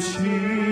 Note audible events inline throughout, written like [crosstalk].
주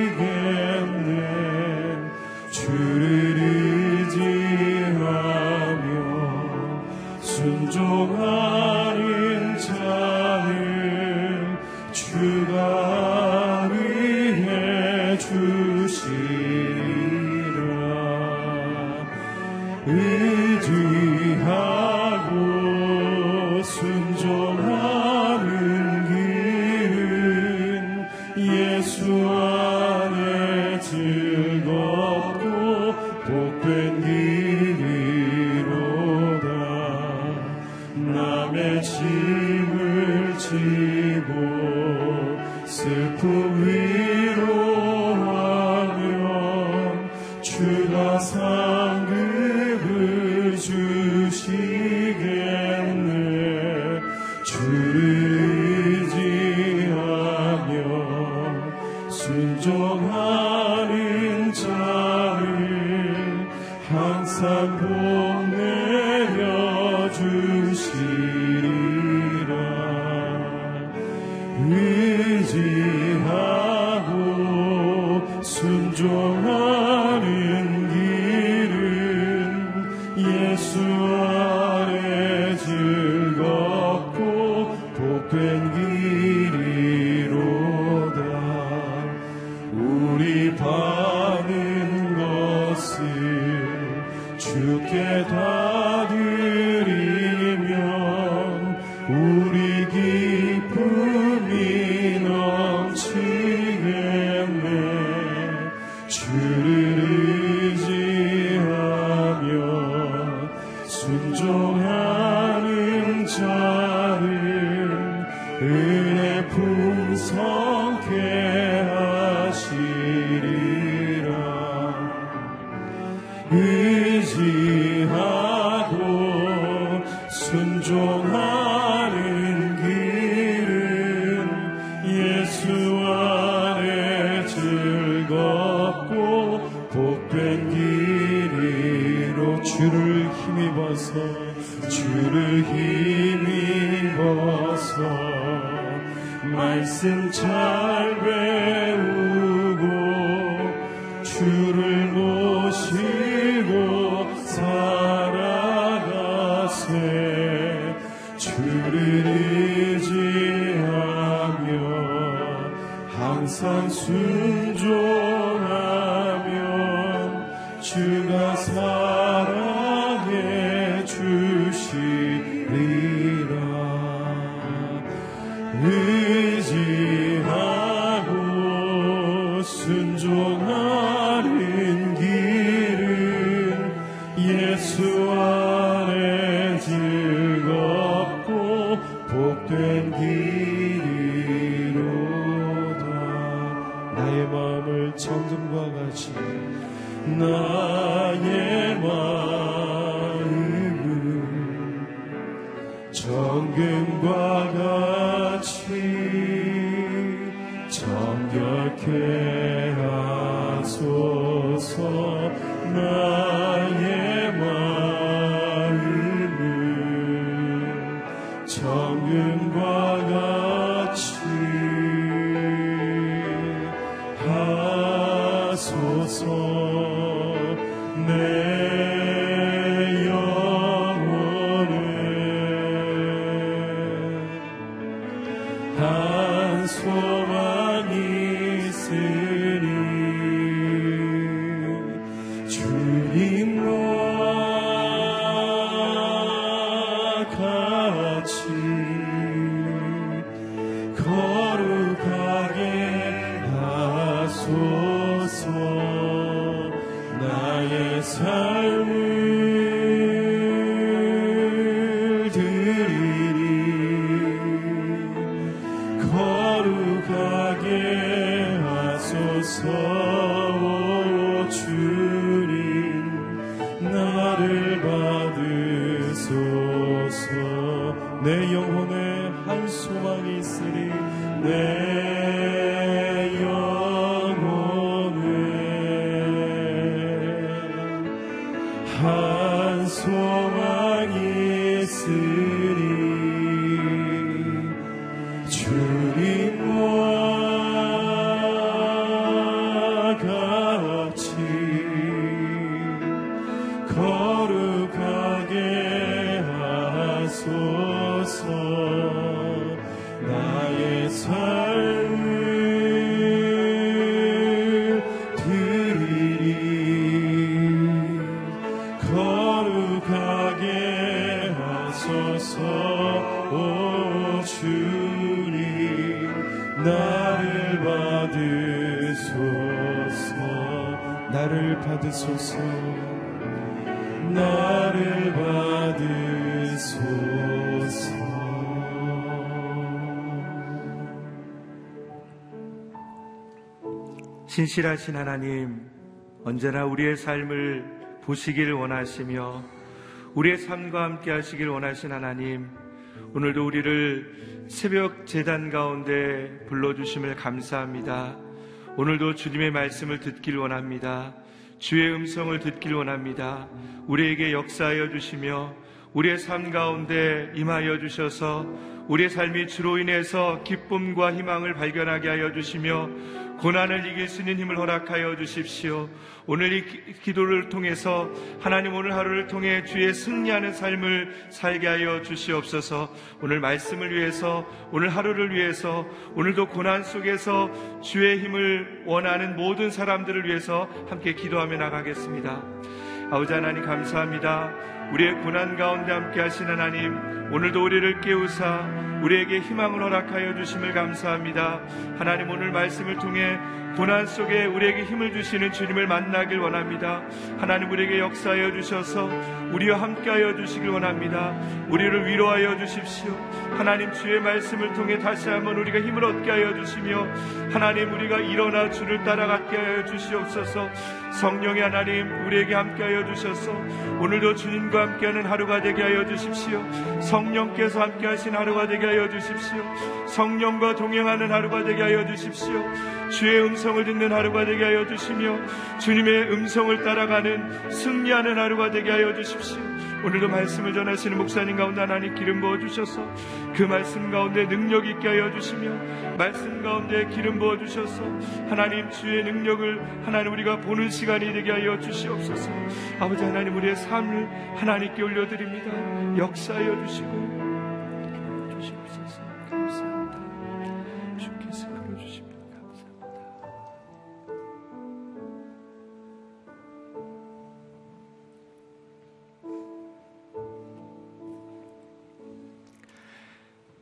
신실하신 하나님, 언제나 우리의 삶을 보시길 원하시며 우리의 삶과 함께 하시길 원하신 하나님, 오늘도 우리를 새벽 재단 가운데 불러주심을 감사합니다. 오늘도 주님의 말씀을 듣길 원합니다. 주의 음성을 듣길 원합니다. 우리에게 역사하여 주시며 우리의 삶 가운데 임하여 주셔서 우리의 삶이 주로 인해서 기쁨과 희망을 발견하게 하여 주시며 고난을 이길 수 있는 힘을 허락하여 주십시오. 오늘 이 기- 기도를 통해서 하나님 오늘 하루를 통해 주의 승리하는 삶을 살게 하여 주시옵소서. 오늘 말씀을 위해서 오늘 하루를 위해서 오늘도 고난 속에서 주의 힘을 원하는 모든 사람들을 위해서 함께 기도하며 나가겠습니다. 아버지 하나님 감사합니다. 우리의 고난 가운데 함께 하신 하나님, 오늘도 우리를 깨우사 우리에게 희망을 허락하여 주심을 감사합니다. 하나님 오늘 말씀을 통해 고난 속에 우리에게 힘을 주시는 주님을 만나길 원합니다. 하나님 우리에게 역사하여 주셔서 우리와 함께하여 주시길 원합니다. 우리를 위로하여 주십시오. 하나님 주의 말씀을 통해 다시 한번 우리가 힘을 얻게 하여 주시며 하나님 우리가 일어나 주를 따라가게 하여 주시옵소서. 성령의 하나님 우리에게 함께하여 주셔서 오늘도 주님과 함께하는 하루가 되게 하여 주십시오. 성령께서 함께하신 하루가 되게 하여 주십시오. 성령과 동행하는 하루가 되게 하여 주십시오. 주의 음성을 듣는 하루가 되게 하여 주시며 주님의 음성을 따라가는 승리하는 하루가 되게 하여 주십시오. 오늘도 말씀을 전하시는 목사님 가운데 하나님 기름 부어 주셔서 그 말씀 가운데 능력 있게 하여 주시며 말씀 가운데 기름 부어 주셔서 하나님 주의 능력을 하나님 우리가 보는 시간이 되게 하여 주시옵소서. 아버지 하나님 우리의 삶을 하나님께 올려드립니다. 역사하여 주시고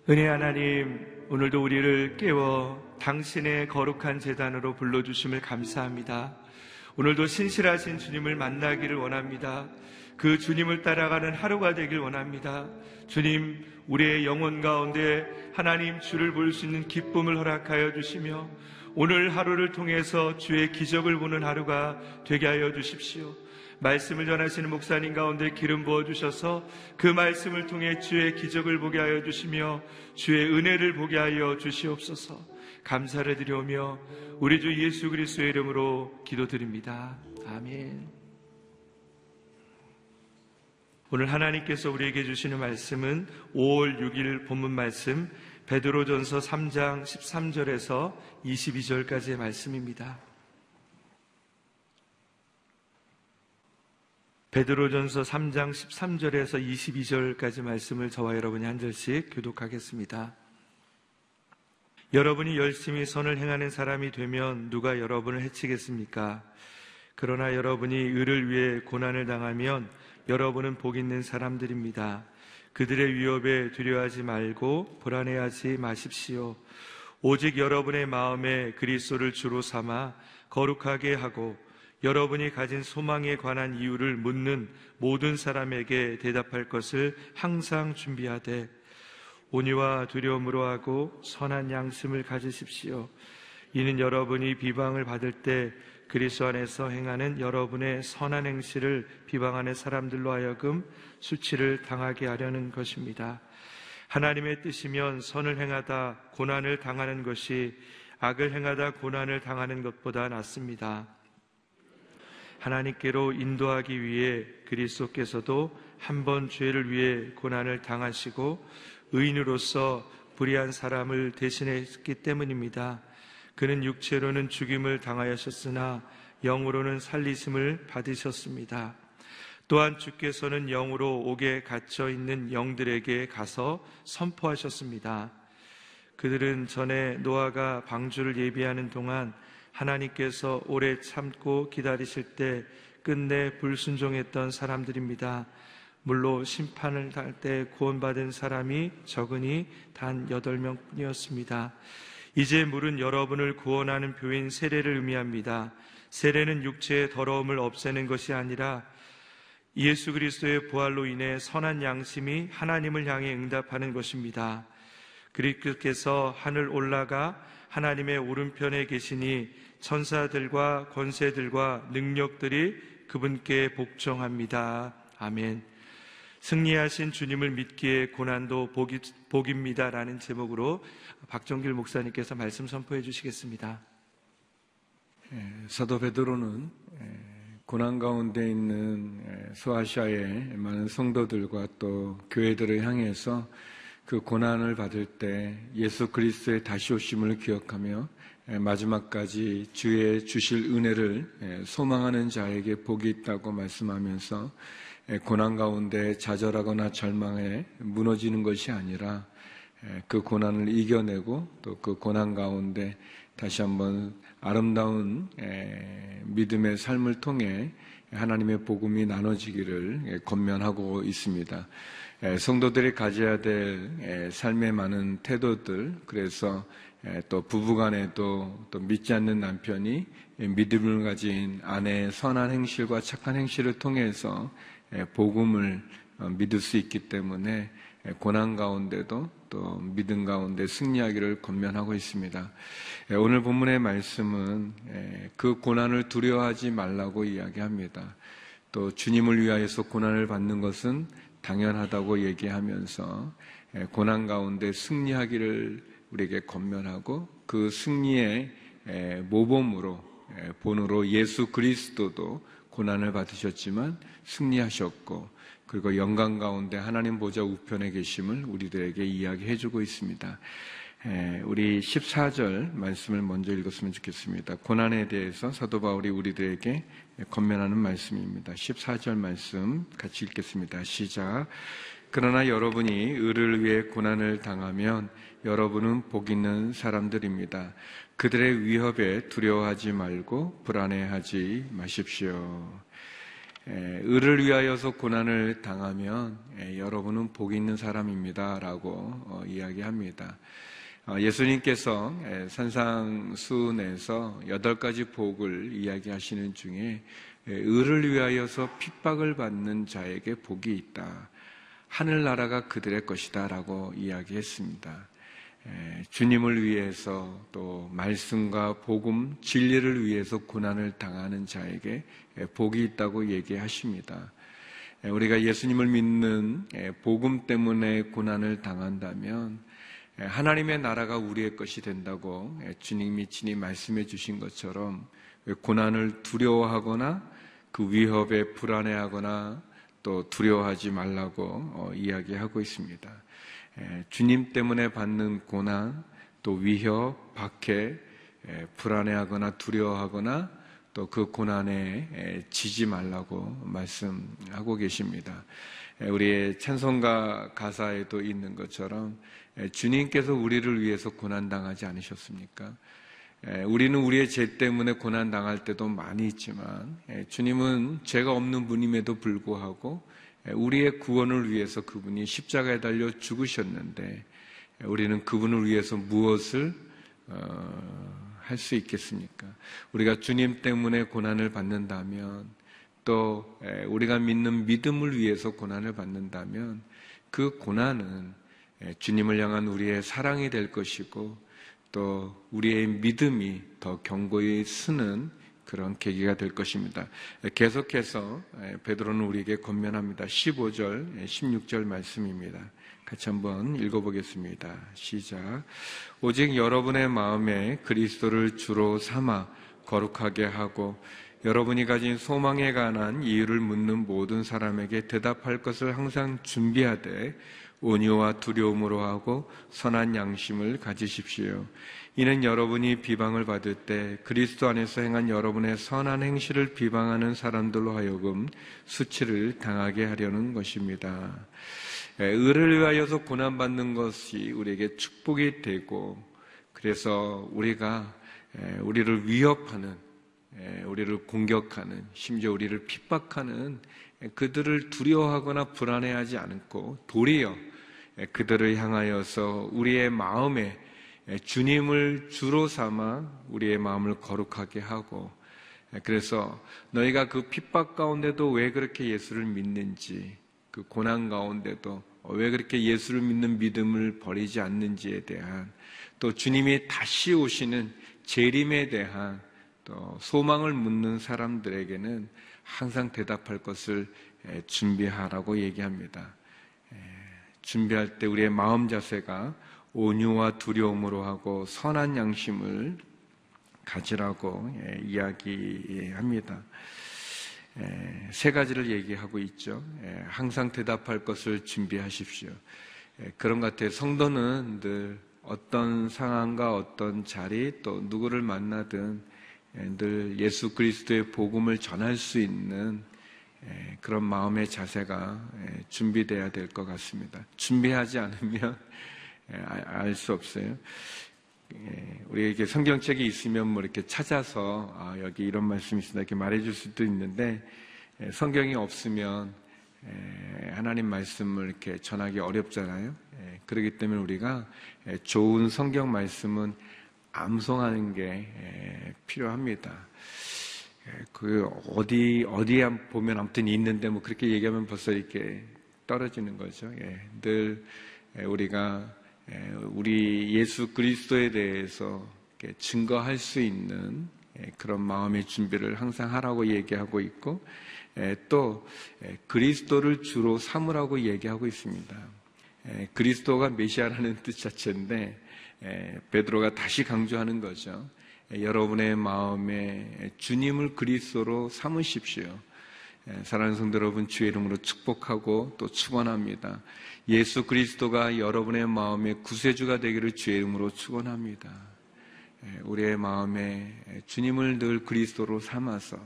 은혜 하나님, 오늘도 우리를 깨워 당신의 거룩한 재단으로 불러주심을 감사합니다. 오늘도 신실하신 주님을 만나기를 원합니다. 그 주님을 따라가는 하루가 되길 원합니다. 주님, 우리의 영혼 가운데 하나님 주를 볼 수 있는 기쁨을 허락하여 주시며 오늘 하루를 통해서 주의 기적을 보는 하루가 되게 하여 주십시오. 말씀을 전하시는 목사님 가운데 기름 부어 주셔서 그 말씀을 통해 주의 기적을 보게 하여 주시며 주의 은혜를 보게 하여 주시옵소서. 감사를 드려오며 우리 주 예수 그리스도의 이름으로 기도드립니다. 아멘. 오늘 하나님께서 우리에게 주시는 말씀은 5월 6일 본문 말씀 베드로전서 3장 13절에서 22절까지의 말씀입니다. 베드로전서 3장 13절에서 22절까지 말씀을 저와 여러분이 한 절씩 교독하겠습니다. 여러분이 열심히 선을 행하는 사람이 되면 누가 여러분을 해치겠습니까? 그러나 여러분이 의를 위해 고난을 당하면 여러분은 복 있는 사람들입니다. 그들의 위협에 두려워하지 말고 불안해하지 마십시오. 오직 여러분의 마음에 그리스도를 주로 삼아 거룩하게 하고 여러분이 가진 소망에 관한 이유를 묻는 모든 사람에게 대답할 것을 항상 준비하되 온유와 두려움으로 하고 선한 양심을 가지십시오. 이는 여러분이 비방을 받을 때 그리스도 안에서 행하는 여러분의 선한 행실을 비방하는 사람들로 하여금 수치를 당하게 하려는 것입니다. 하나님의 뜻이면 선을 행하다 고난을 당하는 것이 악을 행하다 고난을 당하는 것보다 낫습니다. 하나님께로 인도하기 위해 그리스도께서도 한 번 죄를 위해 고난을 당하시고 의인으로서 불의한 사람을 대신했기 때문입니다. 그는 육체로는 죽임을 당하였으나 영으로는 살리심을 받으셨습니다. 또한 주께서는 영으로 옥에 갇혀 있는 영들에게 가서 선포하셨습니다. 그들은 전에 노아가 방주를 예비하는 동안 하나님께서 오래 참고 기다리실 때 끝내 불순종했던 사람들입니다. 물로 심판을 할때 구원받은 사람이 적으니 단 8명 뿐이었습니다. 이제 물은 여러분을 구원하는 표인 세례를 의미합니다. 세례는 육체의 더러움을 없애는 것이 아니라 예수 그리스도의 부활로 인해 선한 양심이 하나님을 향해 응답하는 것입니다. 그리스도께서 하늘 올라가 하나님의 오른편에 계시니 천사들과 권세들과 능력들이 그분께 복종합니다. 아멘. 승리하신 주님을 믿기에 고난도 복이, 복입니다. 라는 제목으로 박정길 목사님께서 말씀 선포해 주시겠습니다. 예, 사도 베드로는 예, 고난 가운데 있는 소아시아의 많은 성도들과 또 교회들을 향해서 그 고난을 받을 때 예수 그리스도의 다시 오심을 기억하며 마지막까지 주의 주실 은혜를 소망하는 자에게 복이 있다고 말씀하면서 고난 가운데 좌절하거나 절망에 무너지는 것이 아니라 그 고난을 이겨내고 또 그 고난 가운데 다시 한번 아름다운 믿음의 삶을 통해 하나님의 복음이 나눠지기를 건면하고 있습니다. 성도들이 가져야 될 삶의 많은 태도들, 그래서 또 부부간에도 또 믿지 않는 남편이 믿음을 가진 아내의 선한 행실과 착한 행실을 통해서 복음을 어, 믿을 수 있기 때문에 고난 가운데도 또 믿음 가운데 승리하기를 권면하고 있습니다. 오늘 본문의 말씀은 그 고난을 두려워하지 말라고 이야기합니다. 또 주님을 위하여서 고난을 받는 것은 당연하다고 얘기하면서 고난 가운데 승리하기를 우리에게 권면하고 그 승리의 모범으로 본으로 예수 그리스도도 고난을 받으셨지만 승리하셨고 그리고 영광 가운데 하나님 보좌 우편에 계심을 우리들에게 이야기해 주고 있습니다. 우리 14절 말씀을 먼저 읽었으면 좋겠습니다. 고난에 대해서 사도 바울이 우리들에게 건면하는 말씀입니다. 14절 말씀 같이 읽겠습니다. 시작. 그러나 여러분이 의를 위해 고난을 당하면 여러분은 복 있는 사람들입니다. 그들의 위협에 두려워하지 말고 불안해하지 마십시오. 의를 위하여서 고난을 당하면 여러분은 복 있는 사람입니다. 라고 어, 이야기합니다. 어, 예수님께서 산상수훈에서 여덟 가지 복을 이야기하시는 중에 의를 위하여서 핍박을 받는 자에게 복이 있다. 하늘나라가 그들의 것이다. 라고 이야기했습니다. 주님을 위해서 또 말씀과 복음, 진리를 위해서 고난을 당하는 자에게 복이 있다고 얘기하십니다. 우리가 예수님을 믿는 복음 때문에 고난을 당한다면 하나님의 나라가 우리의 것이 된다고 주님이 친히 말씀해 주신 것처럼 고난을 두려워하거나 그 위협에 불안해하거나 또 두려워하지 말라고 어, 이야기하고 있습니다. 주님 때문에 받는 고난, 또 위협, 박해, 불안해하거나 두려워하거나 또 그 고난에 지지 말라고 말씀하고 계십니다. 우리의 찬송가 가사에도 있는 것처럼 주님께서 우리를 위해서 고난당하지 않으셨습니까? 우리는 우리의 죄 때문에 고난당할 때도 많이 있지만 주님은 죄가 없는 분임에도 불구하고 우리의 구원을 위해서 그분이 십자가에 달려 죽으셨는데 우리는 그분을 위해서 무엇을 어, 할수 있겠습니까? 우리가 주님 때문에 고난을 받는다면 또 우리가 믿는 믿음을 위해서 고난을 받는다면 그 고난은 주님을 향한 우리의 사랑이 될 것이고 또 우리의 믿음이 더 견고히 쓰는 그런 계기가 될 것입니다. 계속해서 베드로는 우리에게 권면합니다. 15절, 16절 말씀입니다. 같이 한번 읽어보겠습니다. 시작. 오직 여러분의 마음에 그리스도를 주로 삼아 거룩하게 하고 여러분이 가진 소망에 관한 이유를 묻는 모든 사람에게 대답할 것을 항상 준비하되 온유와 두려움으로 하고 선한 양심을 가지십시오. 이는 여러분이 비방을 받을 때 그리스도 안에서 행한 여러분의 선한 행실을 비방하는 사람들로 하여금 수치를 당하게 하려는 것입니다. 예, 의를 위하여서 고난받는 것이 우리에게 축복이 되고 그래서 우리가 예, 우리를 위협하는 예, 우리를 공격하는 심지어 우리를 핍박하는 그들을 두려워하거나 불안해하지 않고 도리어 그들을 향하여서 우리의 마음에 주님을 주로 삼아 우리의 마음을 거룩하게 하고 그래서 너희가 그 핍박 가운데도 왜 그렇게 예수를 믿는지 그 고난 가운데도 왜 그렇게 예수를 믿는 믿음을 버리지 않는지에 대한 또 주님이 다시 오시는 재림에 대한 또 소망을 묻는 사람들에게는 항상 대답할 것을 준비하라고 얘기합니다. 준비할 때 우리의 마음 자세가 온유와 두려움으로 하고 선한 양심을 가지라고 이야기합니다. 세 가지를 얘기하고 있죠. 항상 대답할 것을 준비하십시오. 그런 것 같아요. 성도는 늘 어떤 상황과 어떤 자리 또 누구를 만나든 늘 예수 그리스도의 복음을 전할 수 있는 그런 마음의 자세가 준비돼야 될 것 같습니다. 준비하지 않으면 [laughs] 알 수 없어요. 예, 우리에게 성경책이 있으면 뭐 이렇게 찾아서 아, 여기 이런 말씀이 있습니다 이렇게 말해줄 수도 있는데 예, 성경이 없으면 예, 하나님 말씀을 이렇게 전하기 어렵잖아요. 그렇기 때문에 우리가 좋은 성경 말씀은 암송하는 게 필요합니다. 그 어디 어디에 보면 아무튼 있는데 뭐 그렇게 얘기하면 벌써 이렇게 떨어지는 거죠. 늘 우리가 예, 우리 예수 그리스도에 대해서 증거할 수 있는 예, 그런 마음의 준비를 항상 하라고 얘기하고 있고 예, 또 그리스도를 주로 삼으라고 얘기하고 있습니다. 그리스도가 메시아라는 뜻 자체인데 베드로가 다시 강조하는 거죠. 여러분의 마음에 주님을 그리스도로 삼으십시오. 사랑하는 성도 여러분, 주의 이름으로 축복하고 또 축원합니다. 예수 그리스도가 여러분의 마음의 구세주가 되기를 주의 이름으로 축원합니다. 예, 우리의 마음에 주님을 늘 그리스도로 삼아서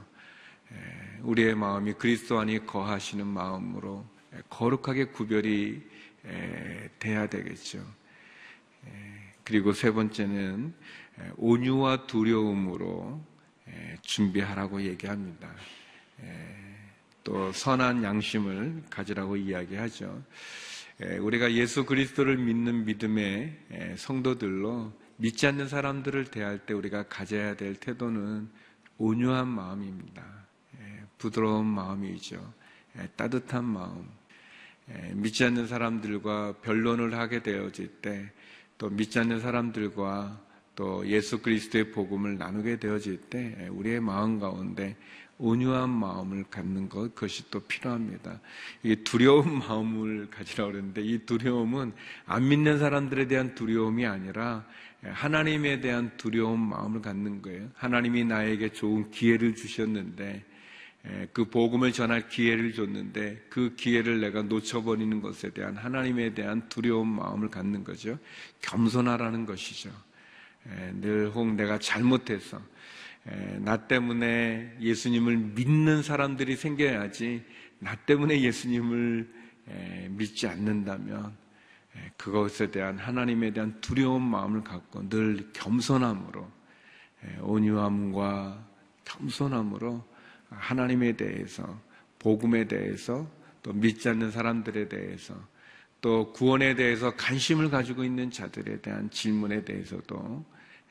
예, 우리의 마음이 그리스도 안에 거하시는 마음으로 거룩하게 구별이 예, 돼야 되겠죠. 그리고 세 번째는 온유와 두려움으로 준비하라고 얘기합니다. 또 선한 양심을 가지라고 이야기하죠. 우리가 예수 그리스도를 믿는 믿음의 성도들로 믿지 않는 사람들을 대할 때 우리가 가져야 될 태도는 온유한 마음입니다. 부드러운 마음이죠. 따뜻한 마음. 믿지 않는 사람들과 변론을 하게 되어질 때, 또 믿지 않는 사람들과 또 예수 그리스도의 복음을 나누게 되어질 때, 우리의 마음 가운데 온유한 마음을 갖는 것, 그것이 또 필요합니다. 이게 두려운 [laughs] 마음을 가지라고 그러는데 이 두려움은 안 믿는 사람들에 대한 두려움이 아니라 하나님에 대한 두려운 마음을 갖는 거예요. 하나님이 나에게 좋은 기회를 주셨는데 그 복음을 전할 기회를 줬는데 그 기회를 내가 놓쳐버리는 것에 대한 하나님에 대한 두려운 마음을 갖는 거죠. 겸손하라는 것이죠. 늘 혹 내가 잘못해서 나 때문에 예수님을 믿는 사람들이 생겨야지 나 때문에 예수님을 믿지 않는다면 예, 그것에 대한 하나님에 대한 두려운 마음을 갖고 늘 겸손함으로 예, 온유함과 겸손함으로 하나님에 대해서 복음에 대해서 또 믿지 않는 사람들에 대해서 또 구원에 대해서 관심을 가지고 있는 자들에 대한 질문에 대해서도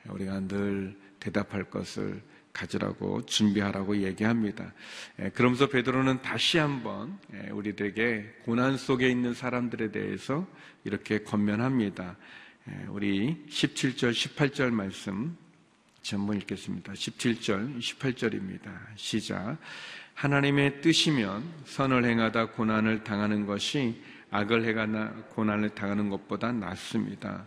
우리가 늘 대답할 것을 가지라고 준비하라고 얘기합니다. 예, 그러면서 베드로는 다시 한번 예, 우리들에게 고난 속에 있는 사람들에 대해서 이렇게 권면합니다. 예, 우리 17절, 18절 말씀 전부 읽겠습니다. 17절, 18절입니다. 시작. 하나님의 뜻이면 선을 행하다 고난을 당하는 것이 악을 행하나 고난을 당하는 것보다 낫습니다.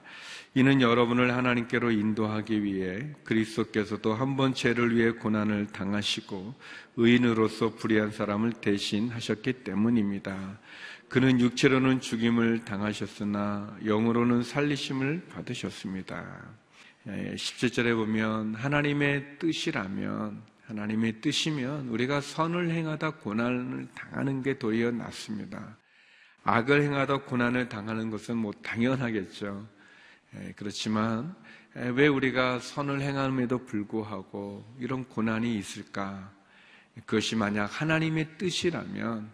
이는 여러분을 하나님께로 인도하기 위해 그리스도께서도 한 번 죄를 위해 고난을 당하시고 의인으로서 불의한 사람을 대신하셨기 때문입니다. 그는 육체로는 죽임을 당하셨으나 영으로는 살리심을 받으셨습니다. 17절에 예, 보면 하나님의 뜻이라면 하나님의 뜻이면 우리가 선을 행하다 고난을 당하는 게 도리어 낫습니다. 악을 행하다 고난을 당하는 것은 뭐 당연하겠죠. 예, 그렇지만 예, 왜 우리가 선을 행함에도 불구하고 이런 고난이 있을까? 그것이 만약 하나님의 뜻이라면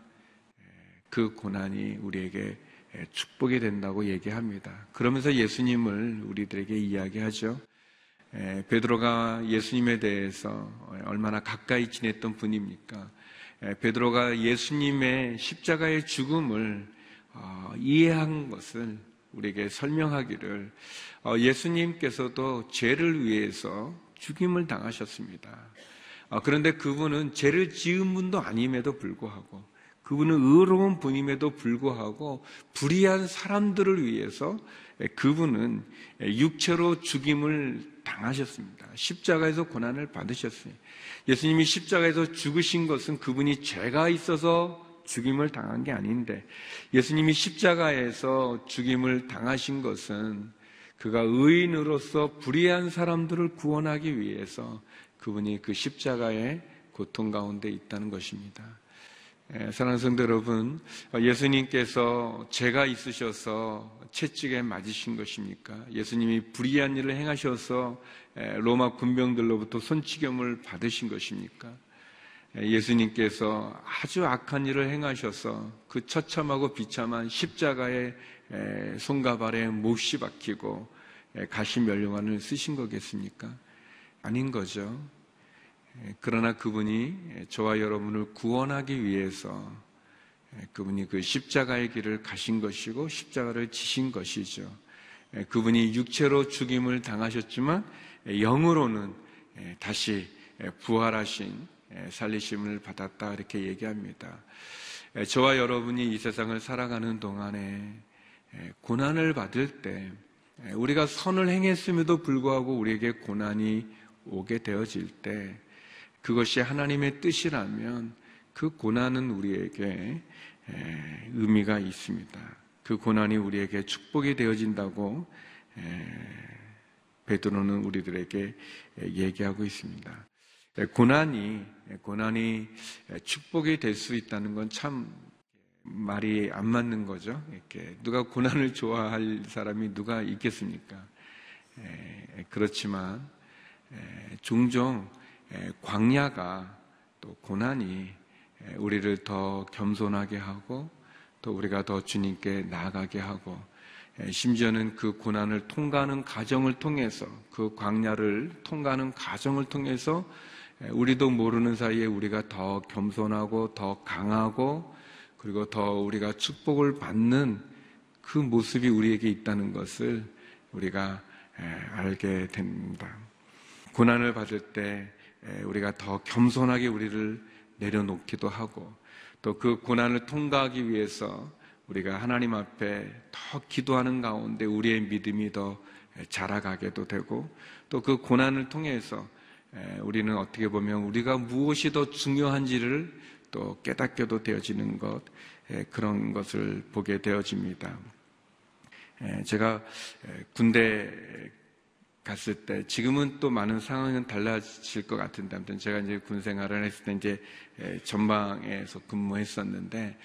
예, 그 고난이 우리에게 축복이 된다고 얘기합니다. 그러면서 예수님을 우리들에게 이야기하죠. 베드로가 예수님에 대해서 얼마나 가까이 지냈던 분입니까? 베드로가 예수님의 십자가의 죽음을 어, 이해한 것을 우리에게 설명하기를 어, 예수님께서도 죄를 위해서 죽임을 당하셨습니다. 어, 그런데 그분은 죄를 지은 분도 아님에도 불구하고 그분은 의로운 분임에도 불구하고 불의한 사람들을 위해서 그분은 육체로 죽임을 당하셨습니다. 십자가에서 고난을 받으셨어요. 예수님이 십자가에서 죽으신 것은 그분이 죄가 있어서 죽임을 당한 게 아닌데 예수님이 십자가에서 죽임을 당하신 것은 그가 의인으로서 불의한 사람들을 구원하기 위해서 그분이 그 십자가의 고통 가운데 있다는 것입니다. 예, 사랑하는 성도 여러분, 예수님께서 죄가 있으셔서 채찍에 맞으신 것입니까? 예수님이 불의한 일을 행하셔서 예, 로마 군병들로부터 손치겸을 받으신 것입니까? 예수님께서 아주 악한 일을 행하셔서 그 처참하고 비참한 십자가의 손과 발에 못이 박히고 가시 멸류관을 쓰신 거겠습니까? 아닌 거죠. 그러나 그분이 저와 여러분을 구원하기 위해서 그분이 그 십자가의 길을 가신 것이고 십자가를 지신 것이죠. 그분이 육체로 죽임을 당하셨지만 영으로는 다시 부활하신 예, 살리심을 받았다 이렇게 얘기합니다. 예, 저와 여러분이 이 세상을 살아가는 동안에 예, 고난을 받을 때 우리가 선을 행했음에도 불구하고 우리에게 고난이 오게 되어질 때 그것이 하나님의 뜻이라면 그 고난은 우리에게 의미가 있습니다. 그 고난이 우리에게 축복이 되어진다고 베드로는 우리들에게 얘기하고 있습니다. 예, 고난이 예, 고난이 예, 축복이 될 수 있다는 건 참 말이 안 맞는 거죠. 이렇게 누가 고난을 좋아할 사람이 누가 있겠습니까? 그렇지만 종종 광야가 또 고난이 우리를 더 겸손하게 하고 또 우리가 더 주님께 나아가게 하고 심지어는 그 고난을 통과하는 과정을 통해서 그 광야를 통과하는 과정을 통해서 우리도 모르는 사이에 우리가 더 겸손하고 더 강하고 그리고 더 우리가 축복을 받는 그 모습이 우리에게 있다는 것을 우리가 알게 됩니다. 고난을 받을 때 우리가 더 겸손하게 우리를 내려놓기도 하고 또 그 고난을 통과하기 위해서 우리가 하나님 앞에 더 기도하는 가운데 우리의 믿음이 더 자라가게도 되고 또 그 고난을 통해서 우리는 어떻게 보면 우리가 무엇이 더 중요한지를 또 깨닫게도 되어지는 것, 그런 것을 보게 되어집니다. 제가 군대 갔을 때 지금은 또 많은 상황은 달라질 것 같은데 아무튼 제가 이제 군 생활을 했을 때 이제 전방에서 근무했었는데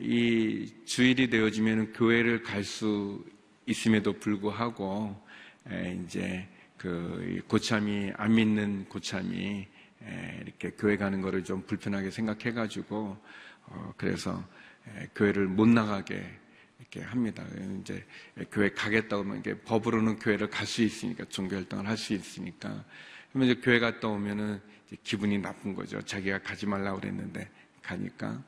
이 주일이 되어지면 교회를 갈 수 있음에도 불구하고 이제 그 고참이 안 믿는 고참이 이렇게 교회 가는 거를 좀 불편하게 생각해 가지고 어 그래서 교회를 못 나가게 이렇게 합니다. 이제 교회 가겠다고 하면 이게 법으로는 교회를 갈 수 있으니까 종교 활동을 할 수 있으니까 그러면 이제 교회 갔다 오면은 기분이 나쁜 거죠. 자기가 가지 말라고 그랬는데 가니까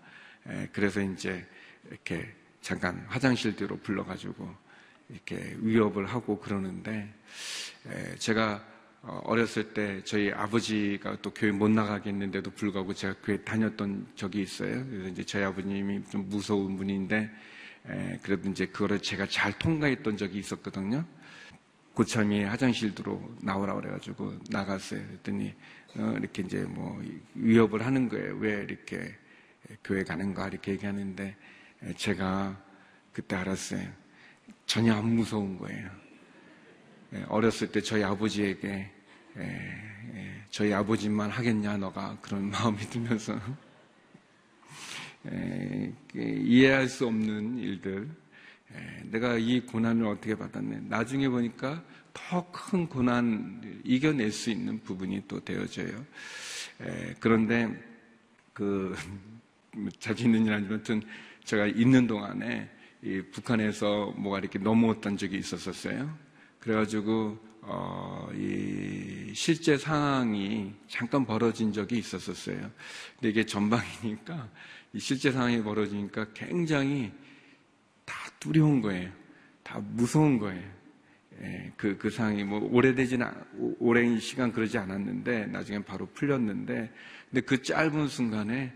그래서 이제 이렇게 잠깐 화장실 뒤로 불러가지고 이렇게 위협을 하고 그러는데 제가 어, 어렸을 때 저희 아버지가 또 교회 못 나가겠는데도 불구하고 제가 교회 다녔던 적이 있어요. 그래서 이제 저희 아버님이 좀 무서운 분인데 그래도 이제 그거를 제가 잘 통과했던 적이 있었거든요. 고참이 화장실로 나오라 그래가지고 나갔어요. 그랬더니 어, 이렇게 이제 뭐 위협을 하는 거예요. 왜 이렇게 교회 가는가 이렇게 얘기하는데 제가 그때 알았어요. 전혀 안 무서운 거예요. 어렸을 때 저희 아버지에게 저희 아버지만 하겠냐 너가 그런 [laughs] 마음이 들면서. 이해할 수 없는 일들. 내가 이 고난을 어떻게 받았네. 나중에 보니까 더 큰 고난 이겨낼 수 있는 부분이 또 되어져요. 그런데 그 [laughs] 자주 있는 일 아니지만 제가 있는 동안에 북한에서 뭐가 이렇게 넘어왔던 적이 있었었어요 그래가지고 어, 이 실제 상황이 잠깐 벌어진 적이 있었었어요. 근데 이게 전방이니까 이 실제 상황이 벌어지니까 굉장히 다 두려운 거예요. 다 무서운 거예요. 예, 그, 그 상황이 뭐 오래되지는, 오랜 시간 그러지 않았는데, 나중에 바로 풀렸는데, 근데 그 짧은 순간에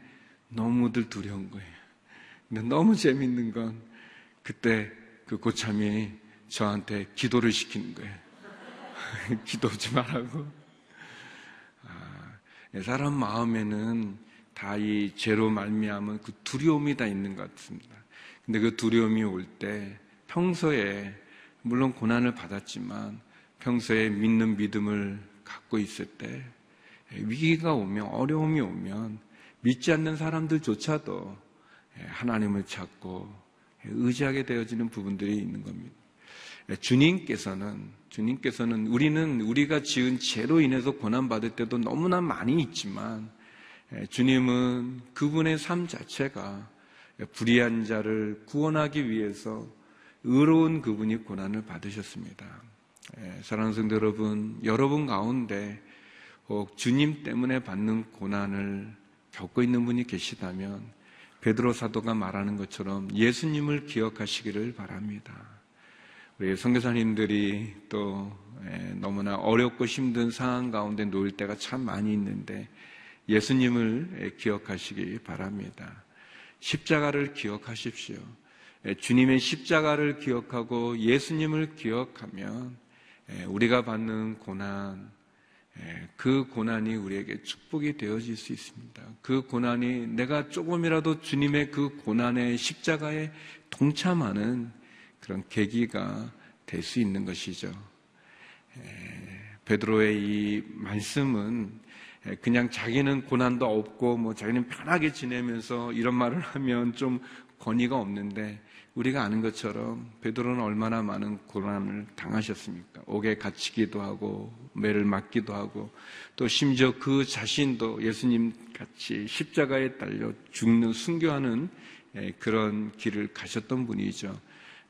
너무들 두려운 거예요. 근데 너무 재밌는 건, 그때 그 고참이 저한테 기도를 시키는 거예요. 기도 좀 하라고. 아, 사람 마음에는 다 이 죄로 말미암은 그 두려움이 다 있는 것 같습니다. 근데 그 두려움이 올 때 평소에 물론 고난을 받았지만 평소에 믿는 믿음을 갖고 있을 때 위기가 오면 어려움이 오면 믿지 않는 사람들조차도 하나님을 찾고 의지하게 되어지는 부분들이 있는 겁니다. 주님께서는 주님께서는 우리는 우리가 지은 죄로 인해서 고난 받을 때도 너무나 많이 있지만 주님은 그분의 삶 자체가 불의한 자를 구원하기 위해서 의로운 그분이 고난을 받으셨습니다. 사랑하는 성도 여러분, 여러분 가운데 혹 주님 때문에 받는 고난을 겪고 있는 분이 계시다면 베드로 사도가 말하는 것처럼 예수님을 기억하시기를 바랍니다. 우리 선교사님들이 또 너무나 어렵고 힘든 상황 가운데 놓일 때가 참 많이 있는데 예수님을 기억하시기 바랍니다. 십자가를 기억하십시오. 주님의 십자가를 기억하고 예수님을 기억하면 우리가 받는 고난, 그 고난이 우리에게 축복이 되어질 수 있습니다. 그 고난이 내가 조금이라도 주님의 그 고난의 십자가에 동참하는 그런 계기가 될 수 있는 것이죠. 베드로의 이 말씀은 그냥 자기는 고난도 없고 뭐 자기는 편하게 지내면서 이런 말을 하면 좀 권위가 없는데 우리가 아는 것처럼 베드로는 얼마나 많은 고난을 당하셨습니까? 옥에 갇히기도 하고 매를 맞기도 하고 또 심지어 그 자신도 예수님 같이 십자가에 달려 죽는 순교하는 그런 길을 가셨던 분이죠.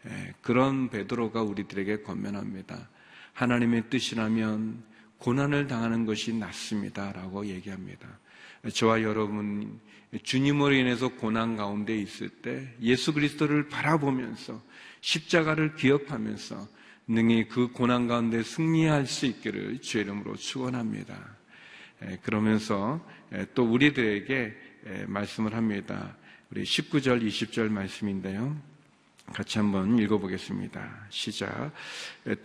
예, 그런 베드로가 우리들에게 권면합니다. 하나님의 뜻이라면 고난을 당하는 것이 낫습니다라고 얘기합니다. 저와 여러분 주님으로 인해서 고난 가운데 있을 때 예수 그리스도를 바라보면서 십자가를 기억하면서 능히 그 고난 가운데 승리할 수 있기를 주의 이름으로 축원합니다. 예, 그러면서 예, 또 우리들에게 말씀을 합니다. 우리 19절 20절 말씀인데요. 같이 한번 읽어보겠습니다. 시작.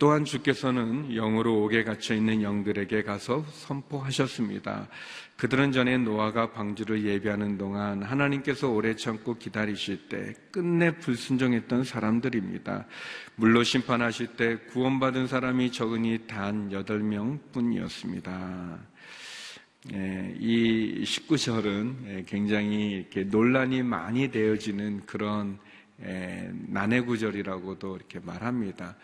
또한 주께서는 영으로 옥에 갇혀 있는 영들에게 가서 선포하셨습니다. 그들은 전에 노아가 방주를 예비하는 동안 하나님께서 오래 참고 기다리실 때 끝내 불순종했던 사람들입니다. 물로 심판하실 때 구원받은 사람이 적으니 단 8명 뿐이었습니다. 예, 이 19절은 굉장히 이렇게 논란이 많이 되어지는 그런 예, 난해 구절이라고도 이렇게 말합니다.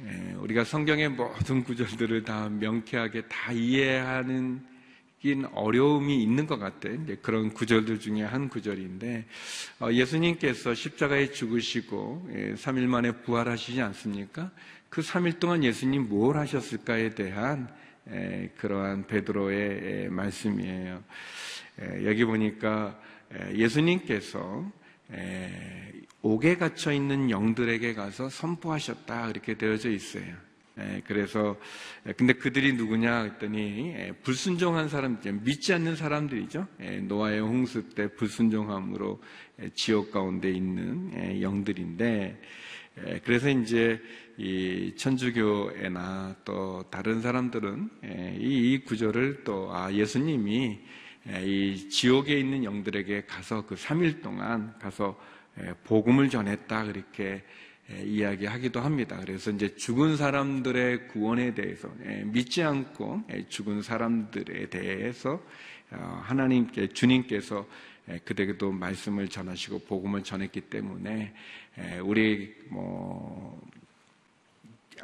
예, 우리가 성경의 모든 구절들을 다 명쾌하게 다 이해하는 긴 어려움이 있는 것 같아요. 그런 구절들 중에 한 구절인데 어, 예수님께서 십자가에 죽으시고 3일 예, 만에 부활하시지 않습니까? 그 3일 동안 예수님 뭘 하셨을까에 대한 그러한 베드로의 말씀이에요. 여기 보니까 예수님께서 옥에 갇혀 있는 영들에게 가서 선포하셨다 그렇게 되어져 있어요. 예, 그래서 근데 그들이 누구냐 했더니 예, 불순종한 사람들, 믿지 않는 사람들이죠. 예, 노아의 홍수 때 불순종함으로 지옥 가운데 있는 영들인데 그래서 이제 이 천주교나 또 다른 사람들은 이 구절을 또 아, 예수님이 이 지옥에 있는 영들에게 가서 그 3일 동안 가서 예, 복음을 전했다 그렇게 예, 이야기하기도 합니다. 그래서 이제 죽은 사람들의 구원에 대해서 예, 믿지 않고 죽은 사람들에 대해서 어, 하나님께 주님께서 그들에게도 말씀을 전하시고 복음을 전했기 때문에 우리 뭐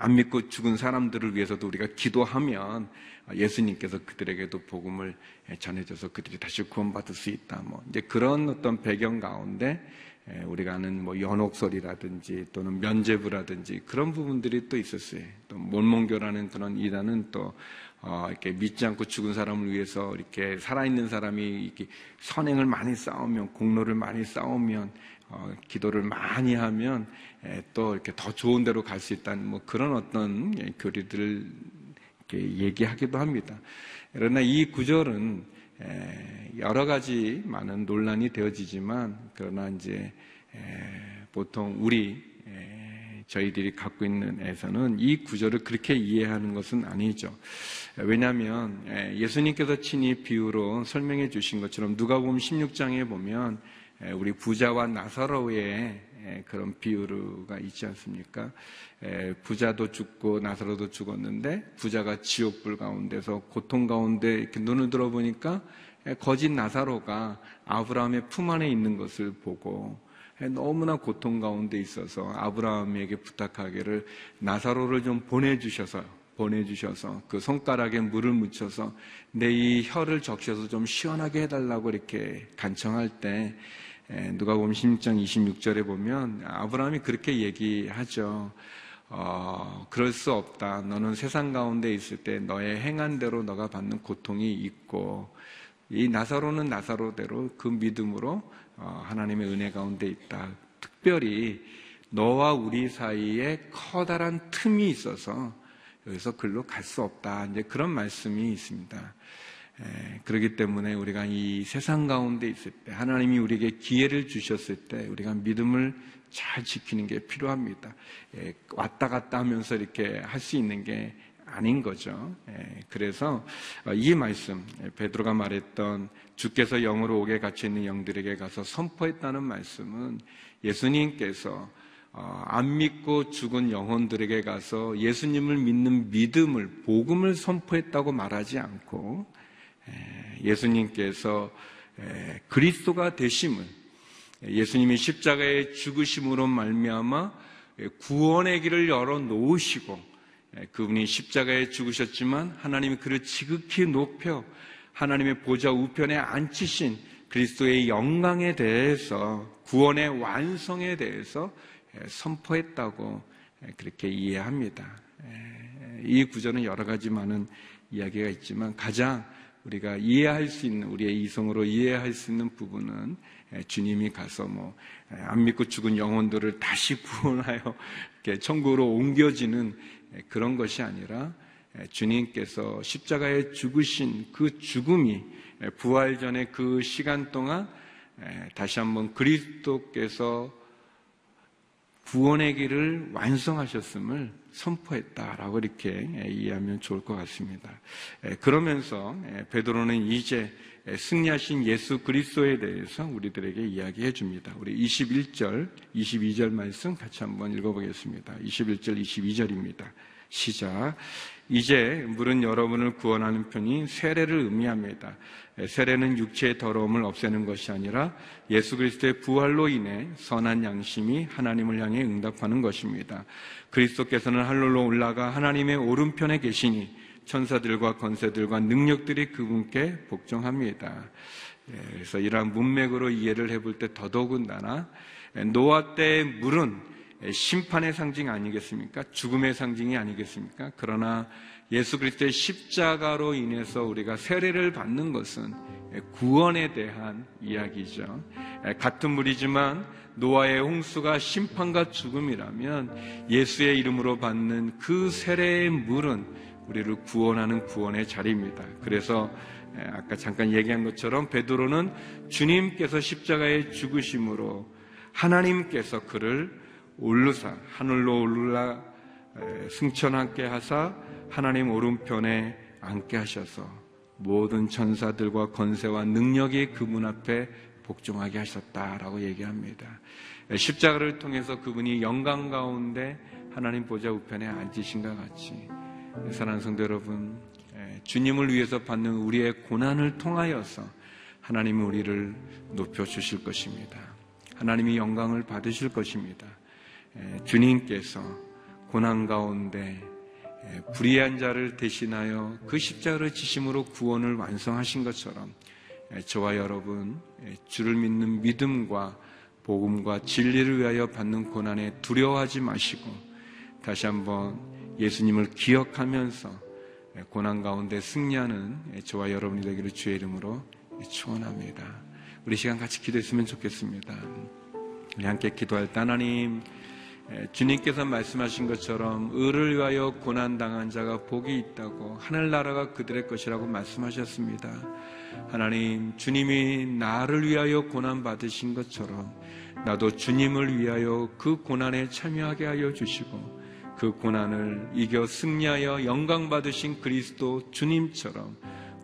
안 믿고 죽은 사람들을 위해서도 우리가 기도하면 예수님께서 그들에게도 복음을 전해줘서 그들이 다시 구원받을 수 있다. 뭐 이제 그런 어떤 배경 가운데 예, 우리가 아는 뭐 연옥설이라든지 또는 면제부라든지 그런 부분들이 또 있었어요. 또 몰몬교라는 그런 이단은 또 어, 이렇게 믿지 않고 죽은 사람을 위해서 이렇게 살아있는 사람이 이렇게 선행을 많이 쌓으면 공로를 많이 쌓으면 어, 기도를 많이 하면 에, 또 이렇게 더 좋은 데로 갈 수 있다는 뭐 그런 어떤 예, 교리들을 얘기하기도 합니다. 그러나 이 구절은 여러 가지 많은 논란이 되어지지만 그러나 이제 보통 우리 저희들이 갖고 있는 에서는 이 구절을 그렇게 이해하는 것은 아니죠. 왜냐하면 예수님께서 친히 비유로 설명해 주신 것처럼 누가복음 16장에 보면 우리 부자와 나사로의 그런 비유가 있지 않습니까? 부자도 죽고 나사로도 죽었는데 부자가 지옥불 가운데서 고통 가운데 이렇게 눈을 들어보니까 거짓 나사로가 아브라함의 품 안에 있는 것을 보고 너무나 고통 가운데 있어서 아브라함에게 부탁하기를 나사로를 좀 보내주셔서 보내주셔서 그 손가락에 물을 묻혀서 내 이 혀를 적셔서 좀 시원하게 해달라고 이렇게 간청할 때 누가 보면 16장 26절에 보면 아브라함이 그렇게 얘기하죠. 어, 그럴 수 없다. 너는 세상 가운데 있을 때 너의 행한 대로 너가 받는 고통이 있고 이 나사로는 나사로대로 그 믿음으로 어, 하나님의 은혜 가운데 있다. 특별히 너와 우리 사이에 커다란 틈이 있어서 여기서 글로 갈 수 없다. 이제 그런 말씀이 있습니다. 에, 그렇기 때문에 우리가 이 세상 가운데 있을 때 하나님이 우리에게 기회를 주셨을 때 우리가 믿음을 잘 지키는 게 필요합니다. 에, 왔다 갔다 하면서 이렇게 할 수 있는 게 아닌 거죠. 예, 그래서 어, 이 말씀 베드로가 말했던 주께서 영으로 옥에 갇혀 있는 영들에게 가서 선포했다는 말씀은 예수님께서 어, 안 믿고 죽은 영혼들에게 가서 예수님을 믿는 믿음을 복음을 선포했다고 말하지 않고 예, 예수님께서 예, 그리스도가 되심을 예수님이 십자가의 죽으심으로 말미암아 구원의 길을 열어 놓으시고 예, 그분이 십자가에 죽으셨지만 하나님이 그를 지극히 높여 하나님의 보좌 우편에 앉히신 그리스도의 영광에 대해서 구원의 완성에 대해서 예, 선포했다고 예, 그렇게 이해합니다. 이 구절은 여러 가지 많은 이야기가 있지만 가장 우리가 이해할 수 있는 우리의 이성으로 이해할 수 있는 부분은 주님이 가서 뭐 안 믿고 죽은 영혼들을 다시 [laughs] 구원하여 천국으로 옮겨지는 그런 것이 아니라 주님께서 십자가에 죽으신 그 죽음이 부활 전에 그 시간 동안 다시 한번 그리스도께서 구원의 길을 완성하셨음을 선포했다라고 이렇게 이해하면 좋을 것 같습니다. 그러면서 베드로는 이제 승리하신 예수 그리스도에 대해서 우리들에게 이야기해 줍니다. 우리 21절, 22절 말씀 같이 한번 읽어보겠습니다. 21절, 22절입니다. 시작. 이제 물은 여러분을 구원하는 편이 세례를 의미합니다. 세례는 육체의 더러움을 없애는 것이 아니라 예수 그리스도의 부활로 인해 선한 양심이 하나님을 향해 응답하는 것입니다. 그리스도께서는 하늘로 올라가 하나님의 오른편에 계시니 천사들과 권세들과 능력들이 그분께 복종합니다. 예, 그래서 이러한 문맥으로 이해를 해볼 때 더더군다나 노아 때의 물은 심판의 상징 아니겠습니까? 죽음의 상징이 아니겠습니까? 그러나 예수 그리스도의 십자가로 인해서 우리가 세례를 받는 것은 구원에 대한 이야기죠. 같은 물이지만 노아의 홍수가 심판과 죽음이라면 예수의 이름으로 받는 그 세례의 물은 우리를 구원하는 구원의 자리입니다. 그래서 아까 잠깐 얘기한 것처럼 베드로는 주님께서 십자가에 죽으심으로 하나님께서 그를 올르사 하늘로 올라 승천하게 하사 하나님 오른편에 앉게 하셔서 모든 천사들과 권세와 능력이 그분 앞에 복종하게 하셨다라고 얘기합니다. 십자가를 통해서 그분이 영광 가운데 하나님 보좌 우편에 앉으신 것 같이 사랑하는 성도 여러분 주님을 위해서 받는 우리의 고난을 통하여서 하나님이 우리를 높여 주실 것입니다. 하나님이 영광을 받으실 것입니다. 주님께서 고난 가운데 불의한 자를 대신하여 그 십자가를 지심으로 구원을 완성하신 것처럼 저와 여러분 주를 믿는 믿음과 복음과 진리를 위하여 받는 고난에 두려워하지 마시고 다시 한번 예수님을 기억하면서 고난 가운데 승리하는 저와 여러분이 되기를 주의 이름으로 축원합니다. 우리 시간 같이 기도했으면 좋겠습니다. 우리 함께 기도할 때 하나님 주님께서 말씀하신 것처럼 의를 위하여 고난 당한 자가 복이 있다고 하늘나라가 그들의 것이라고 말씀하셨습니다. 하나님, 주님이 나를 위하여 고난 받으신 것처럼 나도 주님을 위하여 그 고난에 참여하게 하여 주시고 그 고난을 이겨 승리하여 영광 받으신 그리스도 주님처럼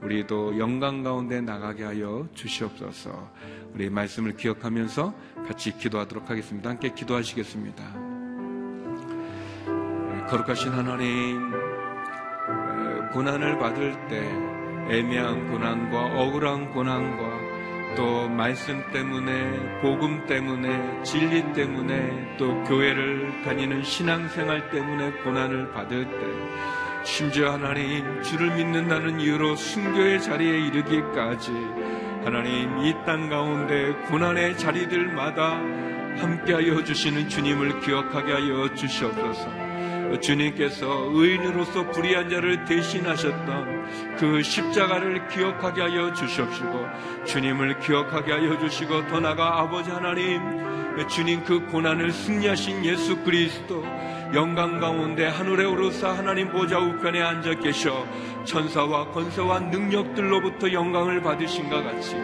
우리도 영광 가운데 나가게 하여 주시옵소서. 우리 말씀을 기억하면서 같이 기도하도록 하겠습니다. 함께 기도하시겠습니다. 거룩하신 하나님, 고난을 받을 때 애매한 고난과 억울한 고난과 또 말씀 때문에, 복음 때문에, 진리 때문에, 또 교회를 다니는 신앙생활 때문에 고난을 받을 때, 심지어 하나님, 주를 믿는다는 이유로 순교의 자리에 이르기까지 하나님, 이 땅 가운데 고난의 자리들마다 함께하여 주시는 주님을 기억하게 하여 주시옵소서. 주님께서 의인으로서 불의한 자를 대신하셨던 그 십자가를 기억하게 하여 주시옵시고 주님을 기억하게 하여 주시고 더 나아가 아버지 하나님 주님 그 고난을 승리하신 예수 그리스도 영광 가운데 하늘에 오르사 하나님 보좌 우편에 앉아 계셔 천사와 권세와 능력들로부터 영광을 받으신 것 같이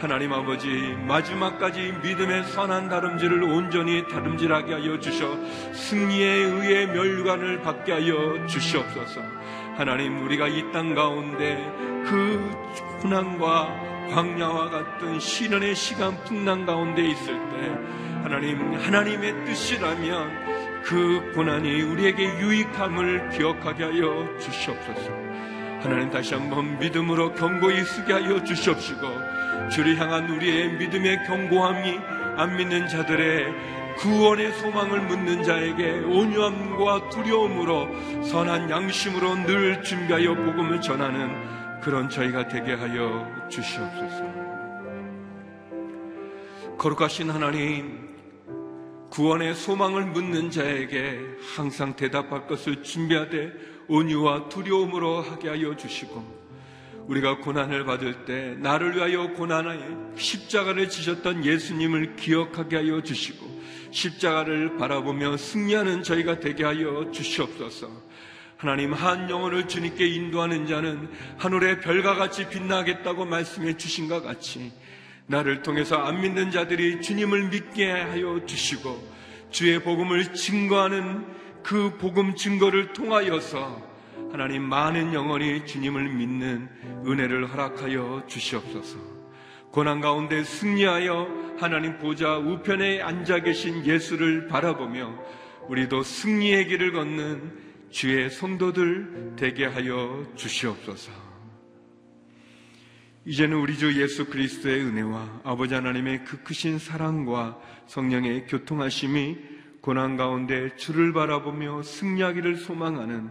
하나님 아버지 마지막까지 믿음의 선한 다름질을 온전히 다름질하게 하여 주셔 승리에 의해 멸관을 받게 하여 주시옵소서. 하나님 우리가 이 땅 가운데 그 고난과 광야와 같은 시련의 시간 풍랑 가운데 있을 때 하나님 하나님의 뜻이라면 그 고난이 우리에게 유익함을 기억하게 하여 주시옵소서. 하나님 다시 한번 믿음으로 경고히 쓰게 하여 주시옵시고 주를 향한 우리의 믿음의 경고함이 안 믿는 자들의 구원의 소망을 묻는 자에게 온유함과 두려움으로 선한 양심으로 늘 준비하여 복음을 전하는 그런 저희가 되게 하여 주시옵소서. 거룩하신 하나님, 구원의 소망을 묻는 자에게 항상 대답할 것을 준비하되 온유와 두려움으로 하게 하여 주시고 우리가 고난을 받을 때 나를 위하여 고난하에 십자가를 지셨던 예수님을 기억하게 하여 주시고 십자가를 바라보며 승리하는 저희가 되게 하여 주시옵소서. 하나님 한 영혼을 주님께 인도하는 자는 하늘의 별과 같이 빛나겠다고 말씀해 주신 것 같이 나를 통해서 안 믿는 자들이 주님을 믿게 하여 주시고 주의 복음을 증거하는 그 복음 증거를 통하여서 하나님 많은 영혼이 주님을 믿는 은혜를 허락하여 주시옵소서. 고난 가운데 승리하여 하나님 보좌 우편에 앉아 계신 예수를 바라보며 우리도 승리의 길을 걷는 주의 성도들 되게 하여 주시옵소서. 이제는 우리 주 예수 그리스도의 은혜와 아버지 하나님의 그 크신 사랑과 성령의 교통하심이 고난 가운데 주를 바라보며 승리하기를 소망하는